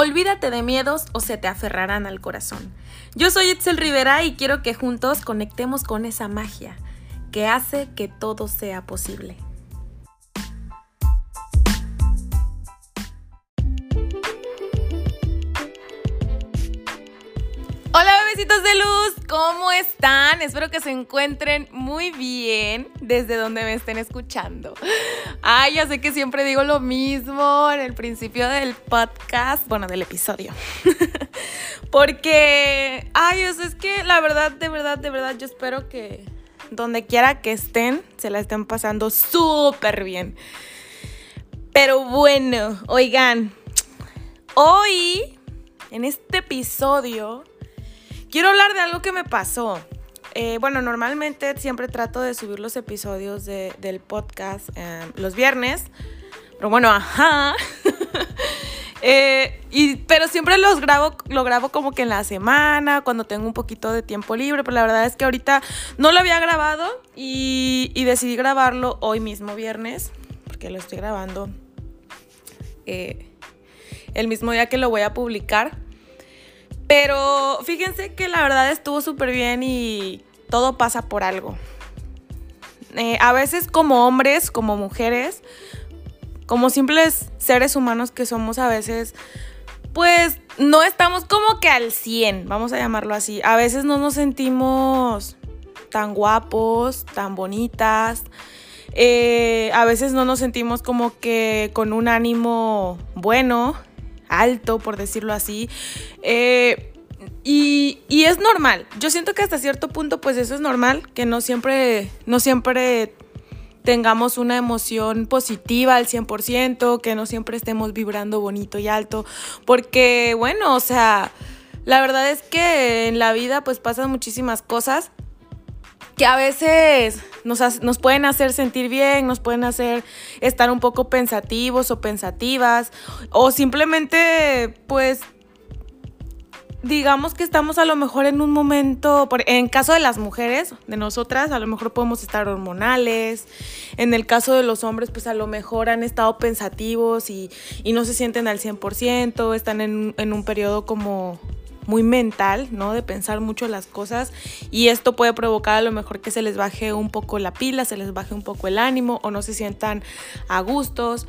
Olvídate de miedos o se te aferrarán al corazón. Yo soy Itzel Rivera y quiero que juntos conectemos con esa magia que hace que todo sea posible. De luz, ¿cómo están? Espero que se encuentren muy bien desde donde me estén escuchando. Ay, ya sé que siempre digo lo mismo en el principio del podcast, bueno, del episodio. Porque, ay, eso es que la verdad, de verdad, de verdad, yo espero que donde quiera que estén, se la estén pasando súper bien. Pero bueno, oigan, hoy, en este episodio, quiero hablar de algo que me pasó. Eh, bueno, normalmente siempre trato de subir los episodios del podcast eh, los viernes. Pero bueno, ajá. Eh, y, pero siempre los grabo, lo grabo como que en la semana, cuando tengo un poquito de tiempo libre. Pero la verdad es que ahorita no lo había grabado y, y decidí grabarlo hoy mismo, viernes, porque lo estoy grabando el mismo día que lo voy a publicar. Pero fíjense que la verdad estuvo súper bien y todo pasa por algo. Eh, a veces como hombres, como mujeres, como simples seres humanos que somos a veces, pues no estamos como que al 100, vamos a llamarlo así. A veces no nos sentimos tan guapos, tan bonitas. Eh, a veces no nos sentimos como que con un ánimo bueno alto, por decirlo así. Eh, y, es normal. Yo siento que hasta cierto punto, pues eso es normal, que no siempre, no siempre tengamos una emoción positiva al 100%, que no siempre estemos vibrando bonito y alto, porque bueno, o sea, la verdad es que en la vida pues pasan muchísimas cosas que a veces nos, nos, pueden hacer sentir bien, nos pueden hacer estar un poco pensativos o pensativas, o simplemente pues digamos que estamos a lo mejor en un momento, en caso de las mujeres, de nosotras, a lo mejor podemos estar hormonales, en el caso de los hombres, pues a lo mejor han estado pensativos y, no se sienten al 100%, están en, en un periodo como muy mental, ¿no? De pensar mucho las cosas y esto puede provocar a lo mejor que se les baje un poco la pila, se les baje un poco el ánimo o no se sientan a gustos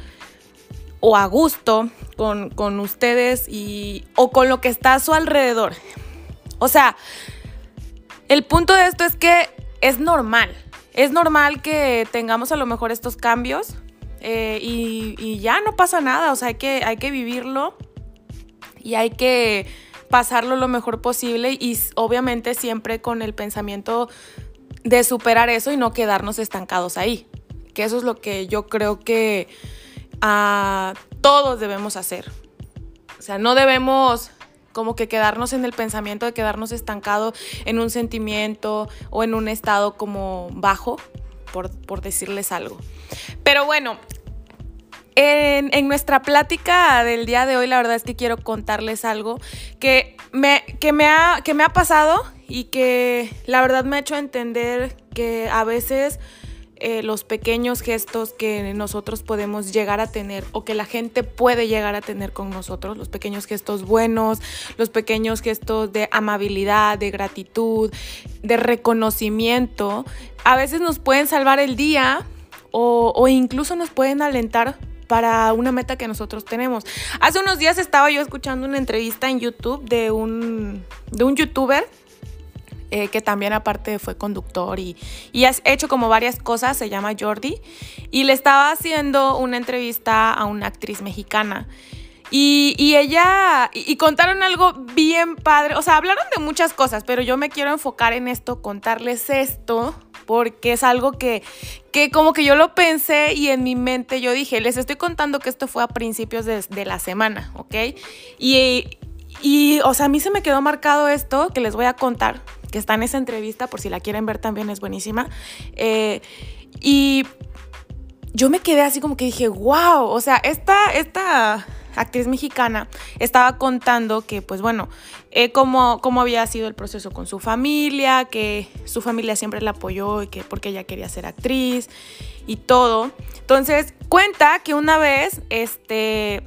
o a gusto con, ustedes y, o con lo que está a su alrededor. O sea, el punto de esto es que es normal. Es normal que tengamos a lo mejor estos cambios eh, y, y, ya no pasa nada. O sea, hay que, hay que vivirlo y hay que pasarlo lo mejor posible y obviamente siempre con el pensamiento de superar eso y no quedarnos estancados ahí. Que eso es lo que yo creo que a todos debemos hacer. O sea, no debemos como que quedarnos en el pensamiento de quedarnos estancados en un sentimiento o en un estado como bajo, por, por decirles algo. Pero bueno, en, nuestra plática del día de hoy, la verdad es que quiero contarles algo que me, que me, ha, que me ha pasado y que la verdad me ha hecho entender que a veces eh, los pequeños gestos que nosotros podemos llegar a tener o que la gente puede llegar a tener con nosotros, los pequeños gestos buenos, los pequeños gestos de amabilidad, de gratitud, de reconocimiento, a veces nos pueden salvar el día o, o incluso nos pueden alentar para una meta que nosotros tenemos. Hace unos días estaba yo escuchando una entrevista en YouTube de un, de un youtuber eh, que también aparte fue conductor y, y ha hecho como varias cosas, se llama Jordi, y le estaba haciendo una entrevista a una actriz mexicana. Y, y, ella, y, contaron algo bien padre, o sea, hablaron de muchas cosas, pero yo me quiero enfocar en esto, contarles esto, porque es algo que, que como que yo lo pensé y en mi mente yo dije, les estoy contando que esto fue a principios de, la semana, ¿ok? Y, y, o sea, a mí se me quedó marcado esto que les voy a contar, que está en esa entrevista, por si la quieren ver también es buenísima. Eh, y yo me quedé así como que dije, wow, o sea, esta, esta actriz mexicana, estaba contando que, pues bueno, eh, cómo, había sido el proceso con su familia, que su familia siempre la apoyó y que porque ella quería ser actriz y todo. Entonces, cuenta que una vez, este,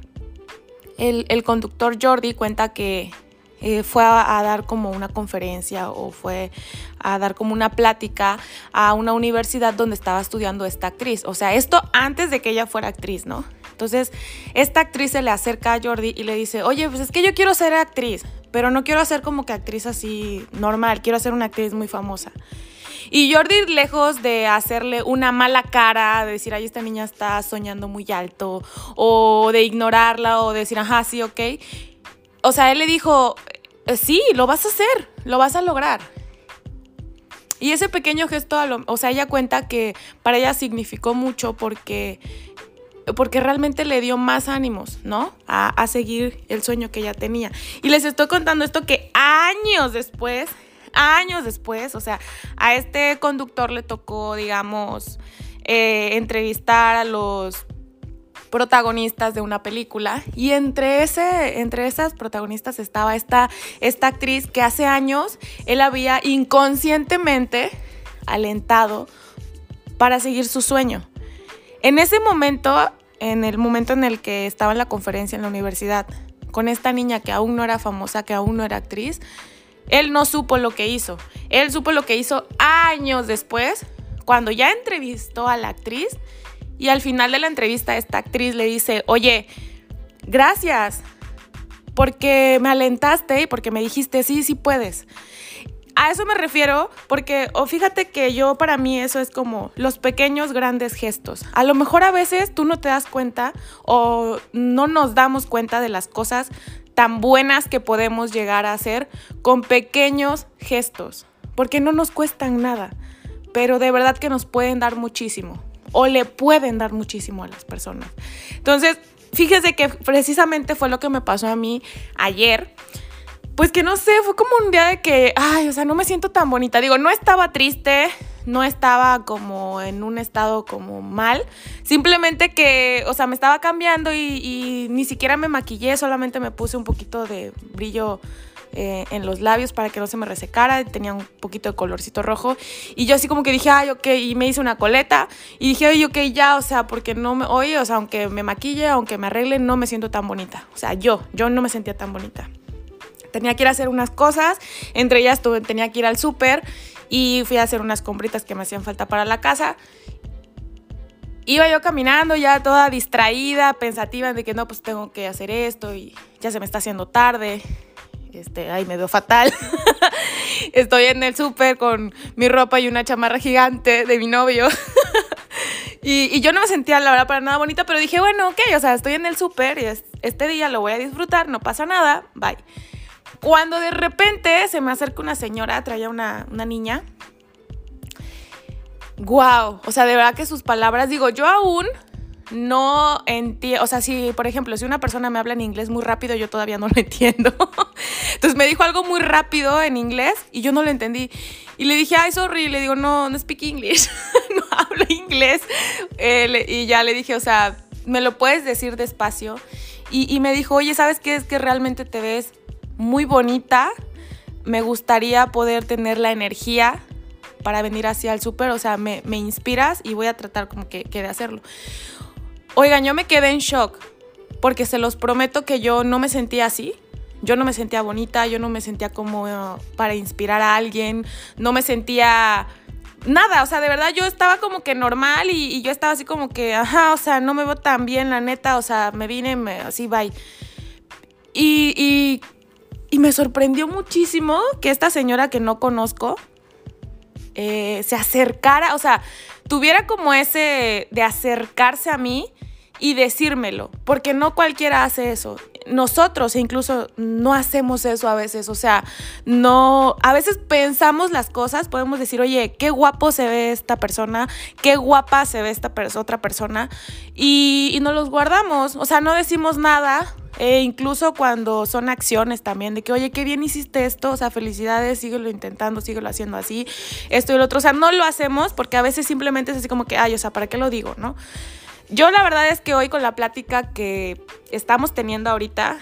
el, conductor Jordi cuenta que eh, fue a, dar como una conferencia o fue a dar como una plática a una universidad donde estaba estudiando esta actriz. O sea, esto antes de que ella fuera actriz, ¿no? Entonces, esta actriz se le acerca a Jordi y le dice, oye, pues es que yo quiero ser actriz, pero no quiero hacer como que actriz así normal, quiero ser una actriz muy famosa. Y Jordi, lejos de hacerle una mala cara, de decir, ay, esta niña está soñando muy alto, o de ignorarla, o de decir, ajá, sí, ok. O sea, él le dijo, eh, sí, lo vas a hacer, lo vas a lograr. Y ese pequeño gesto, o sea, ella cuenta que para ella significó mucho porque, porque realmente le dio más ánimos, ¿no? A, seguir el sueño que ella tenía. Y les estoy contando esto que años después años después, o sea, a este conductor le tocó, digamos, eh, entrevistar a los protagonistas de una película y entre, ese, entre esas protagonistas estaba esta, esta actriz que hace años él había inconscientemente alentado para seguir su sueño. En ese momento, en el momento en el que estaba en la conferencia en la universidad, con esta niña que aún no era famosa, que aún no era actriz, él no supo lo que hizo. Él supo lo que hizo años después, cuando ya entrevistó a la actriz y al final de la entrevista esta actriz le dice, oye, gracias porque me alentaste y porque me dijiste, sí, sí puedes. A eso me refiero porque, o fíjate que yo para mí eso es como los pequeños grandes gestos. A lo mejor a veces tú no te das cuenta o no nos damos cuenta de las cosas tan buenas que podemos llegar a hacer con pequeños gestos, porque no nos cuestan nada, pero de verdad que nos pueden dar muchísimo o le pueden dar muchísimo a las personas. Entonces, fíjese que precisamente fue lo que me pasó a mí ayer. Pues que no sé, fue como un día de que, ay, o sea, no me siento tan bonita. Digo, no estaba triste, no estaba como en un estado como mal, simplemente que, o sea, me estaba cambiando y, ni siquiera me maquillé, solamente me puse un poquito de brillo eh, en los labios para que no se me resecara, tenía un poquito de colorcito rojo. Y yo así como que dije, ay, ok, y me hice una coleta. Y dije, oye, ok, ya, o sea, porque no me, oye, o sea, aunque me maquille, aunque me arregle, no me siento tan bonita, o sea, yo, yo no me sentía tan bonita. Tenía que ir a hacer unas cosas, entre ellas tuve, tenía que ir al súper y fui a hacer unas compritas que me hacían falta para la casa. Iba yo caminando ya toda distraída, pensativa de que no, pues tengo que hacer esto y ya se me está haciendo tarde. Este, ay, me veo fatal. Estoy en el súper con mi ropa y una chamarra gigante de mi novio. y, y, yo no me sentía, la verdad, para nada bonita, pero dije, bueno, ok, o sea, estoy en el súper y este día lo voy a disfrutar, no pasa nada, bye. Cuando de repente se me acerca una señora, traía una, una niña. Wow, o sea, de verdad que sus palabras, digo, yo aún no entiendo, o sea, si por ejemplo, si una persona me habla en inglés muy rápido, yo todavía no lo entiendo. Entonces me dijo algo muy rápido en inglés y yo no lo entendí. Y le dije, ay, sorry, le digo, no, no speak English, no hablo inglés. Eh, y ya le dije, o sea, me lo puedes decir despacio. Y, y me dijo, oye, ¿sabes qué? Es que realmente te ves muy bonita. Me gustaría poder tener la energía para venir hacia el súper, o sea, me, inspiras y voy a tratar como que, que de hacerlo. Oigan, yo me quedé en shock porque se los prometo que yo no me sentía así. Yo no me sentía bonita, yo no me sentía como uh, para inspirar a alguien, no me sentía nada, o sea, de verdad yo estaba como que normal y, yo estaba así como que, ajá, o sea, no me veo tan bien, la neta, o sea, me vine me, así, bye. Y y me sorprendió muchísimo que esta señora que no conozco eh, se acercara, o sea, tuviera como ese de acercarse a mí y decírmelo, porque no cualquiera hace eso. Nosotros incluso no hacemos eso a veces, o sea, no, a veces pensamos las cosas, podemos decir, oye, qué guapo se ve esta persona, qué guapa se ve esta otra persona, y, y no los guardamos, o sea, no decimos nada e incluso cuando son acciones también, de que, oye, qué bien hiciste esto, o sea, felicidades, síguelo intentando, síguelo haciendo así, esto y lo otro. O sea, no lo hacemos porque a veces simplemente es así como que, ay, o sea, ¿para qué lo digo, no? Yo la verdad es que hoy con la plática que estamos teniendo ahorita,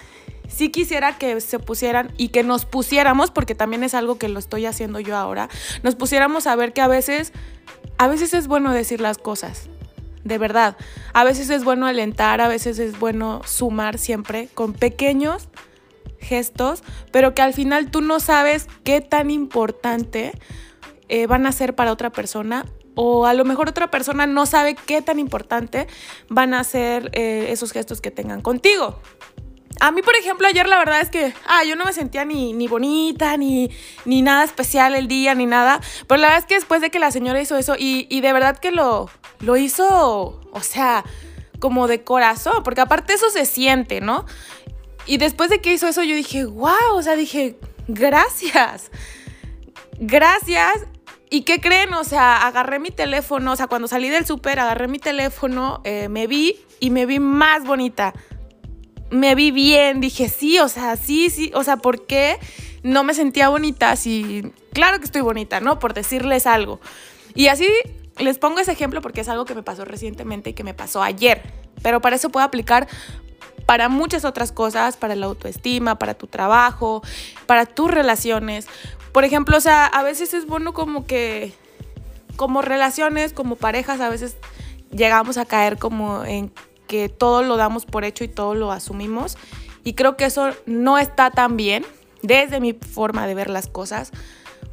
sí quisiera que se pusieran y que nos pusiéramos, porque también es algo que lo estoy haciendo yo ahora, nos pusiéramos a ver que a veces, a veces es bueno decir las cosas. De verdad. A veces es bueno alentar, a veces es bueno sumar siempre con pequeños gestos, pero que al final tú no sabes qué tan importante eh, van a ser para otra persona o a lo mejor otra persona no sabe qué tan importante van a ser eh, esos gestos que tengan contigo. A mí, por ejemplo, ayer la verdad es que, ah, yo no me sentía ni, ni bonita, ni, ni nada especial el día, ni nada. Pero la verdad es que después de que la señora hizo eso, y, y de verdad que lo, lo hizo, o sea, como de corazón, porque aparte eso se siente, ¿no? Y después de que hizo eso, yo dije, wow, o sea, dije, gracias. Gracias. ¿Y qué creen? O sea, agarré mi teléfono, o sea, cuando salí del súper, agarré mi teléfono, eh, me vi y me vi más bonita. Me vi bien, dije, sí, o sea, sí, sí, o sea, ¿por qué no me sentía bonita? Sí, claro que estoy bonita, ¿no? Por decirles algo. Y así les pongo ese ejemplo porque es algo que me pasó recientemente y que me pasó ayer. Pero para eso puedo aplicar para muchas otras cosas, para la autoestima, para tu trabajo, para tus relaciones. Por ejemplo, o sea, a veces es bueno como que, como relaciones, como parejas, a veces llegamos a caer como en que todo lo damos por hecho y todo lo asumimos. Y creo que eso no está tan bien desde mi forma de ver las cosas,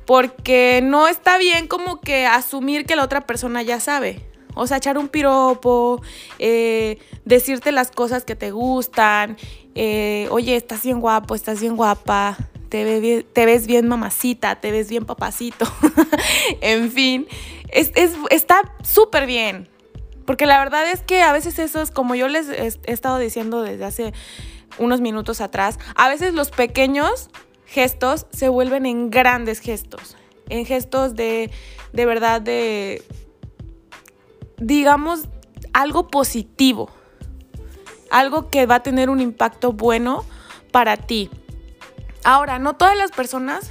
porque no está bien como que asumir que la otra persona ya sabe. O sea, echar un piropo, eh, decirte las cosas que te gustan, eh, oye, estás bien guapo, estás bien guapa, te, te ves bien mamacita, te ves bien papacito, en fin, es, está súper bien. Porque la verdad es que a veces eso es como yo les he, estado diciendo desde hace unos minutos atrás, a veces los pequeños gestos se vuelven en grandes gestos, en gestos de, de verdad, de, digamos, algo positivo, algo que va a tener un impacto bueno para ti. Ahora, no todas las personas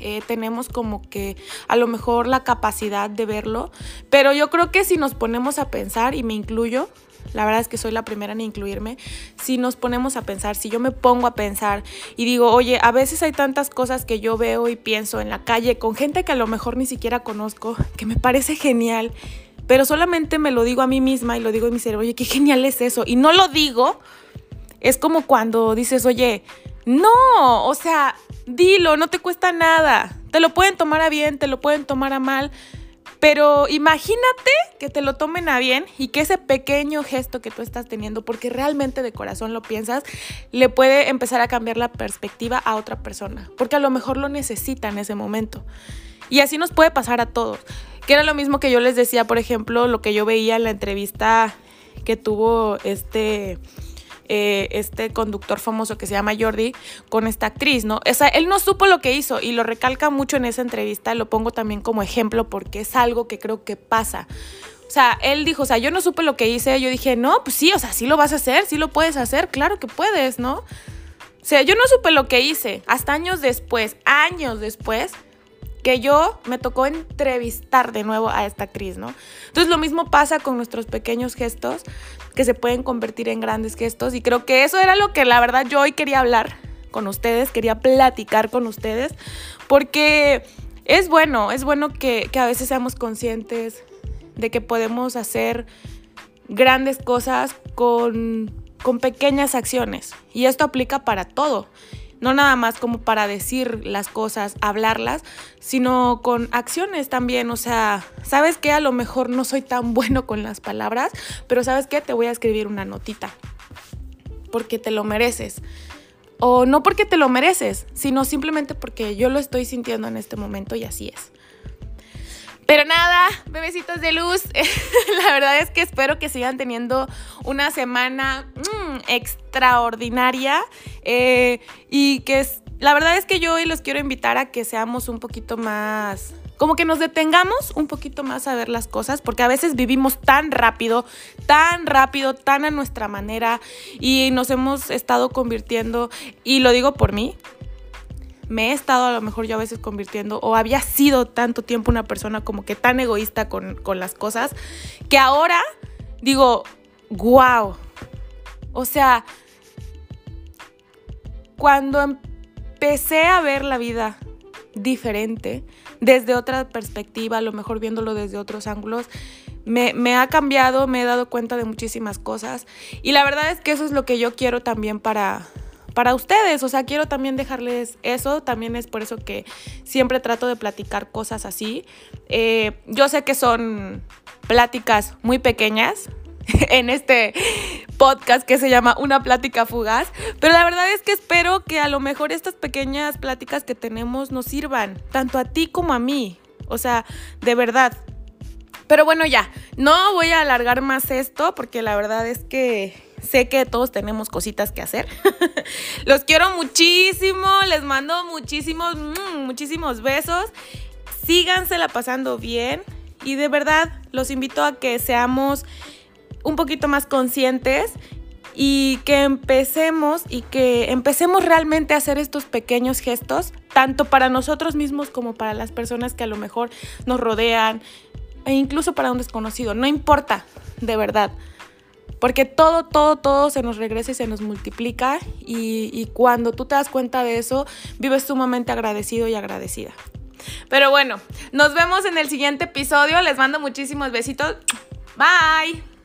eh, tenemos como que a lo mejor la capacidad de verlo, pero yo creo que si nos ponemos a pensar, y me incluyo, la verdad es que soy la primera en incluirme, si nos ponemos a pensar, si yo me pongo a pensar y digo, oye, a veces hay tantas cosas que yo veo y pienso en la calle con gente que a lo mejor ni siquiera conozco, que me parece genial pero solamente me lo digo a mí misma y lo digo en mi cerebro, oye, qué genial es eso. Y no lo digo, es como cuando dices, oye, no, o sea, dilo, no te cuesta nada. Te lo pueden tomar a bien, te lo pueden tomar a mal. Pero imagínate que te lo tomen a bien y que ese pequeño gesto que tú estás teniendo, porque realmente de corazón lo piensas, le puede empezar a cambiar la perspectiva a otra persona, porque a lo mejor lo necesita en ese momento. Y así nos puede pasar a todos. Que era lo mismo que yo les decía, por ejemplo, lo que yo veía en la entrevista que tuvo este, eh, este conductor famoso que se llama Jordi con esta actriz, ¿no? O sea, él no supo lo que hizo y lo recalca mucho en esa entrevista, lo pongo también como ejemplo porque es algo que creo que pasa. O sea, él dijo, o sea, yo no supe lo que hice, yo dije, no, pues sí, o sea, sí lo vas a hacer, sí lo puedes hacer, claro que puedes, ¿no? O sea, yo no supe lo que hice, hasta años después, años después, que yo me tocó entrevistar de nuevo a esta actriz, ¿no? Entonces lo mismo pasa con nuestros pequeños gestos que se pueden convertir en grandes gestos y creo que eso era lo que la verdad yo hoy quería hablar con ustedes, quería platicar con ustedes, porque es bueno, es bueno que, a veces seamos conscientes de que podemos hacer grandes cosas con, con pequeñas acciones y esto aplica para todo no nada más como para decir las cosas, hablarlas, sino con acciones también. O sea, ¿sabes qué? A lo mejor no soy tan bueno con las palabras, pero ¿sabes qué? Te voy a escribir una notita, porque te lo mereces. O no porque te lo mereces, sino simplemente porque yo lo estoy sintiendo en este momento y así es. Pero nada, bebecitos de luz, la verdad es que espero que sigan teniendo una semana mm, extraordinaria eh, y que es, la verdad es que yo hoy los quiero invitar a que seamos un poquito más, como que nos detengamos un poquito más a ver las cosas, porque a veces vivimos tan rápido, tan rápido, tan a nuestra manera y nos hemos estado convirtiendo, y lo digo por mí, me he estado a lo mejor yo a veces convirtiendo o había sido tanto tiempo una persona como que tan egoísta con, las cosas que ahora digo, wow. O sea, cuando empecé a ver la vida diferente, desde otra perspectiva, a lo mejor viéndolo desde otros ángulos, me, ha cambiado, me he dado cuenta de muchísimas cosas. Y la verdad es que eso es lo que yo quiero también para, para ustedes, o sea, quiero también dejarles eso, también es por eso que siempre trato de platicar cosas así. Eh, yo sé que son pláticas muy pequeñas, en este podcast que se llama Una plática fugaz. Pero la verdad es que espero que a lo mejor estas pequeñas pláticas que tenemos nos sirvan, tanto a ti como a mí. O sea, de verdad. Pero bueno, ya, no voy a alargar más esto porque la verdad es que sé que todos tenemos cositas que hacer. Los quiero muchísimo, les mando muchísimos, mm, muchísimos besos. Sígansela pasando bien y de verdad los invito a que seamos un poquito más conscientes y que empecemos y que empecemos realmente a hacer estos pequeños gestos, tanto para nosotros mismos como para las personas que a lo mejor nos rodean e incluso para un desconocido. No importa, de verdad. Porque todo, todo, todo se nos regresa y se nos multiplica y, y cuando tú te das cuenta de eso, vives sumamente agradecido y agradecida. Pero bueno, nos vemos en el siguiente episodio. Les mando muchísimos besitos. Bye.